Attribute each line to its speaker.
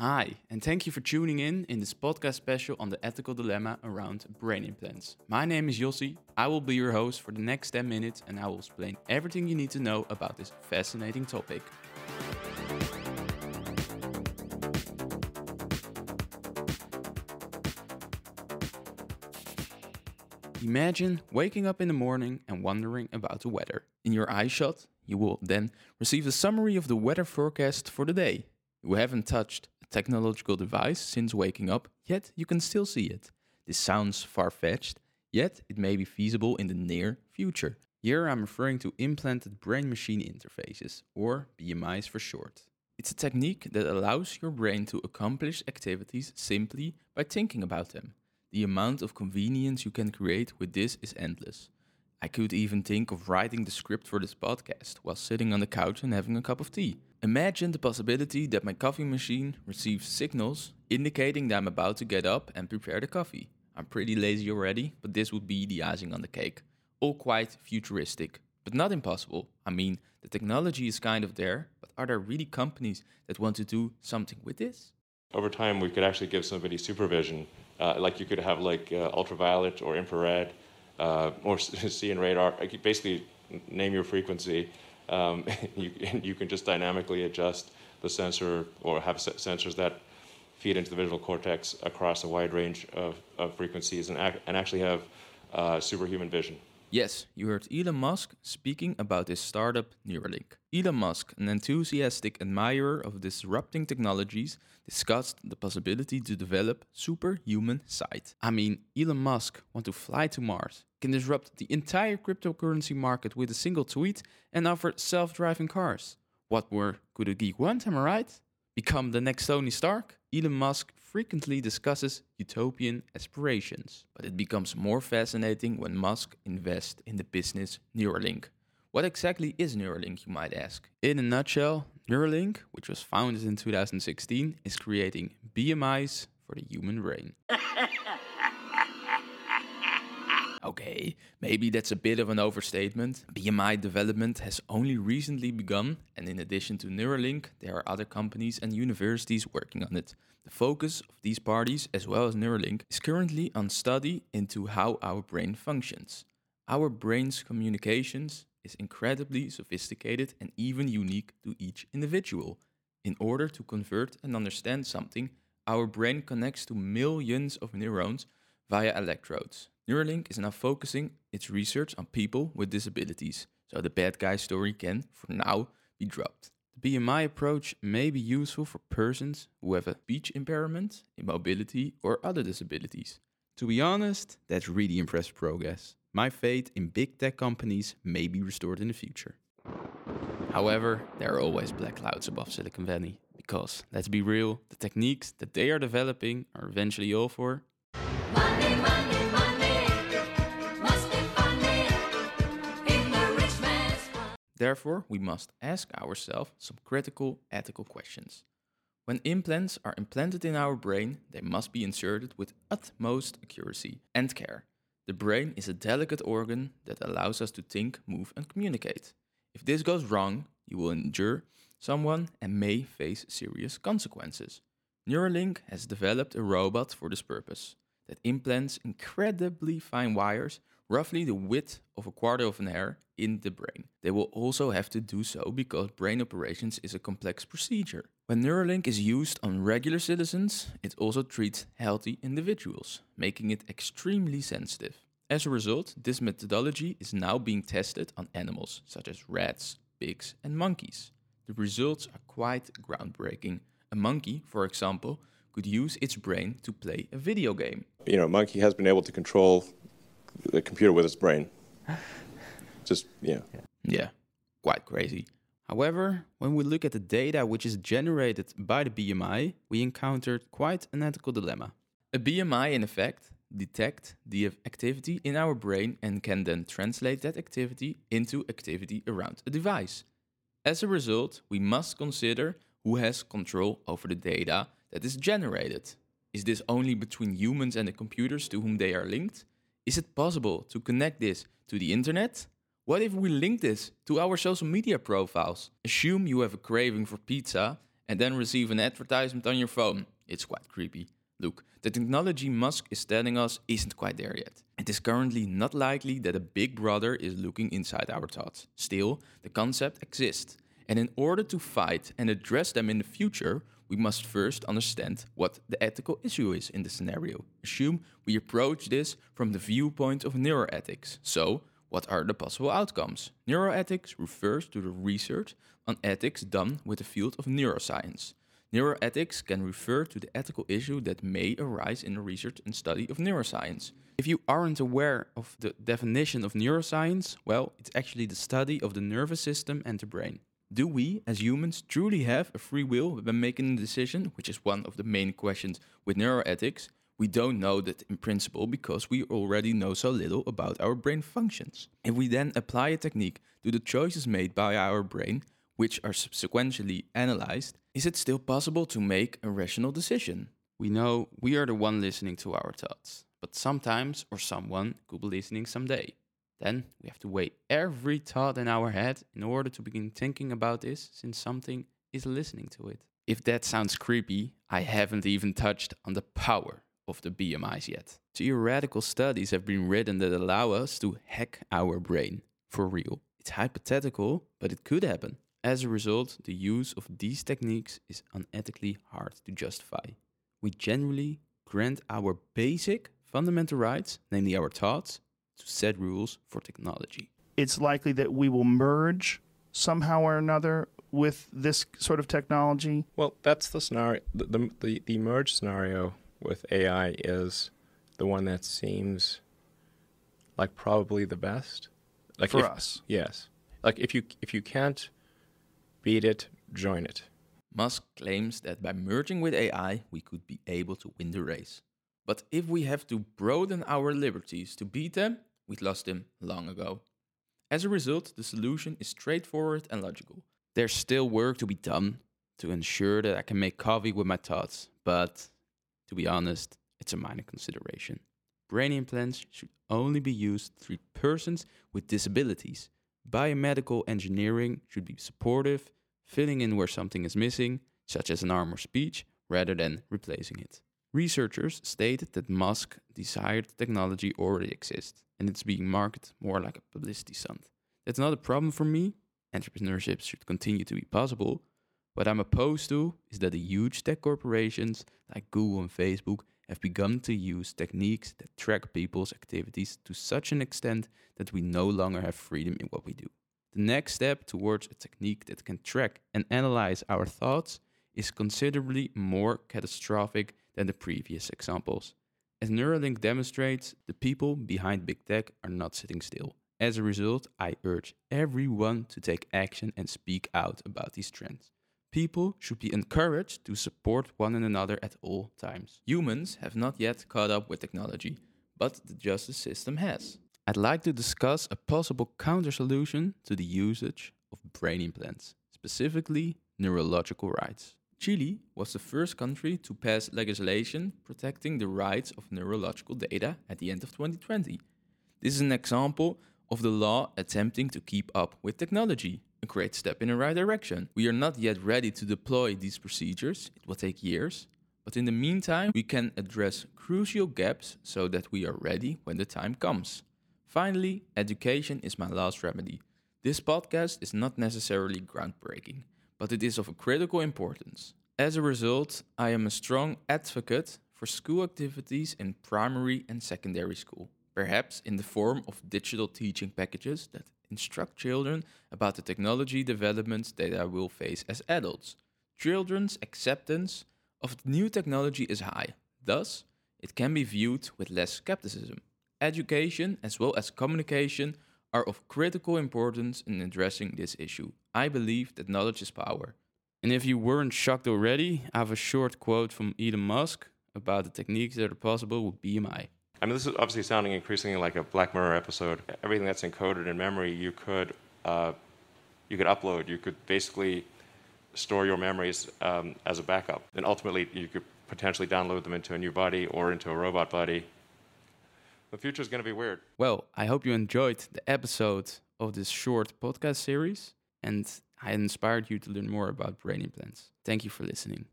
Speaker 1: Hi, and thank you for tuning in in this podcast special on the ethical dilemma around brain implants. My name is Yossi. I will be your host for the next 10 minutes and I will explain everything you need to know about this fascinating topic. Imagine waking up in the morning and wondering about the weather. In your iShot, you will then receive a summary of the weather forecast for the day. You haven't touched technological device since waking up, yet you can still see it. This sounds far fetched, yet it may be feasible in the near future. Here I'm referring to implanted brain machine interfaces, or BMIs for short. It's a technique that allows your brain to accomplish activities simply by thinking about them. The amount of convenience you can create with this is endless. I could even think of writing the script for this podcast while sitting on the couch and having a cup of tea. Imagine the possibility that my coffee machine receives signals indicating that I'm about to get up and prepare the coffee. I'm pretty lazy already, but this would be the icing on the cake. All quite futuristic, but not impossible. I mean, the technology is kind of there, but are there really companies that want to do something with this?
Speaker 2: Over time, we could actually give somebody supervision, uh, like you could have like uh, ultraviolet or infrared uh, or see and radar. Basically, name your frequency. Um, you, you can just dynamically adjust the sensor or have sensors that feed into the visual cortex across a wide range of, of frequencies and, ac- and actually have uh, superhuman vision.
Speaker 1: Yes, you heard Elon Musk speaking about his startup Neuralink. Elon Musk, an enthusiastic admirer of disrupting technologies, discussed the possibility to develop superhuman sight. I mean, Elon Musk want to fly to Mars, can disrupt the entire cryptocurrency market with a single tweet and offer self-driving cars. What more could a geek want, am I right? Become the next Tony Stark? Elon Musk frequently discusses utopian aspirations, but it becomes more fascinating when Musk invests in the business Neuralink. What exactly is Neuralink, you might ask? In a nutshell, Neuralink, which was founded in 2016, is creating BMIs for the human brain. Okay, maybe that's a bit of an overstatement. BMI development has only recently begun, and in addition to Neuralink, there are other companies and universities working on it. The focus of these parties, as well as Neuralink, is currently on study into how our brain functions. Our brain's communications is incredibly sophisticated and even unique to each individual. In order to convert and understand something, our brain connects to millions of neurons via electrodes. Neuralink is now focusing its research on people with disabilities, so the bad guy story can, for now, be dropped. The BMI approach may be useful for persons who have a speech impairment, immobility, or other disabilities. To be honest, that's really impressive progress. My faith in big tech companies may be restored in the future. However, there are always black clouds above Silicon Valley, because, let's be real, the techniques that they are developing are eventually all for Therefore, we must ask ourselves some critical ethical questions. When implants are implanted in our brain, they must be inserted with utmost accuracy and care. The brain is a delicate organ that allows us to think, move, and communicate. If this goes wrong, you will injure someone and may face serious consequences. Neuralink has developed a robot for this purpose that implants incredibly fine wires roughly the width of a quarter of an hair in the brain. They will also have to do so because brain operations is a complex procedure. When Neuralink is used on regular citizens, it also treats healthy individuals, making it extremely sensitive. As a result, this methodology is now being tested on animals such as rats, pigs, and monkeys. The results are quite groundbreaking. A monkey, for example, could use its brain to play a video game.
Speaker 2: You know, a monkey has been able to control the computer with its brain. Just yeah.
Speaker 1: Yeah, quite crazy. However, when we look at the data which is generated by the BMI, we encountered quite an ethical dilemma. A BMI, in effect, detects the activity in our brain and can then translate that activity into activity around a device. As a result, we must consider who has control over the data that is generated. Is this only between humans and the computers to whom they are linked? Is it possible to connect this to the internet? What if we link this to our social media profiles? Assume you have a craving for pizza and then receive an advertisement on your phone. It's quite creepy. Look, the technology Musk is telling us isn't quite there yet. It is currently not likely that a big brother is looking inside our thoughts. Still, the concept exists. And in order to fight and address them in the future, we must first understand what the ethical issue is in the scenario. Assume we approach this from the viewpoint of neuroethics. So, what are the possible outcomes? Neuroethics refers to the research on ethics done with the field of neuroscience. Neuroethics can refer to the ethical issue that may arise in the research and study of neuroscience. If you aren't aware of the definition of neuroscience, well, it's actually the study of the nervous system and the brain. Do we, as humans, truly have a free will when making a decision, which is one of the main questions with neuroethics? We don't know that in principle because we already know so little about our brain functions. If we then apply a technique to the choices made by our brain, which are subsequently analyzed, is it still possible to make a rational decision? We know we are the one listening to our thoughts, but sometimes or someone could be listening someday. Then we have to weigh every thought in our head in order to begin thinking about this since something is listening to it. If that sounds creepy, I haven't even touched on the power of the BMIs yet. Theoretical studies have been written that allow us to hack our brain for real. It's hypothetical, but it could happen. As a result, the use of these techniques is unethically hard to justify. We generally grant our basic fundamental rights, namely our thoughts, to set rules for technology.
Speaker 3: It's likely that we will merge somehow or another with this sort of technology.
Speaker 4: Well, that's the scenario. The, the, the, the merge scenario with AI is the one that seems like probably the best. Like
Speaker 3: for
Speaker 4: if-
Speaker 3: us.
Speaker 4: Yes. Like if you if you can't beat it, join it.
Speaker 1: Musk claims that by merging with AI, we could be able to win the race. But if we have to broaden our liberties to beat them, we'd lost them long ago. As a result, the solution is straightforward and logical. There's still work to be done to ensure that I can make coffee with my thoughts, but to be honest, it's a minor consideration. Brain implants should only be used to treat persons with disabilities. Biomedical engineering should be supportive, filling in where something is missing, such as an arm or speech, rather than replacing it. Researchers stated that Musk desired technology already exists and it's being marketed more like a publicity stunt. That's not a problem for me. Entrepreneurship should continue to be possible. What I'm opposed to is that the huge tech corporations like Google and Facebook have begun to use techniques that track people's activities to such an extent that we no longer have freedom in what we do. The next step towards a technique that can track and analyze our thoughts is considerably more catastrophic than the previous examples. As Neuralink demonstrates, the people behind big tech are not sitting still. As a result, I urge everyone to take action and speak out about these trends. People should be encouraged to support one another at all times. Humans have not yet caught up with technology, but the justice system has. I'd like to discuss a possible counter solution to the usage of brain implants, specifically neurological rights. Chile was the first country to pass legislation protecting the rights of neurological data at the end of 2020. This is an example of the law attempting to keep up with technology, a great step in the right direction. We are not yet ready to deploy these procedures, it will take years, but in the meantime, we can address crucial gaps so that we are ready when the time comes. Finally, education is my last remedy. This podcast is not necessarily groundbreaking, but it is of critical importance. As a result, I am a strong advocate for school activities in primary and secondary school, perhaps in the form of digital teaching packages that instruct children about the technology developments that I will face as adults. Children's acceptance of new technology is high, thus, it can be viewed with less skepticism. Education as well as communication are of critical importance in addressing this issue. I believe that knowledge is power. And if you weren't shocked already, I have a short quote from Elon Musk about the techniques that are possible with BMI.
Speaker 2: I mean, this is obviously sounding increasingly like a Black Mirror episode. Everything that's encoded in memory, you could uh, you could upload. You could basically store your memories um, as a backup, and ultimately you could potentially download them into a new body or into a robot body. The future is going to be weird.
Speaker 1: Well, I hope you enjoyed the episode of this short podcast series. And I inspired you to learn more about brain implants. Thank you for listening.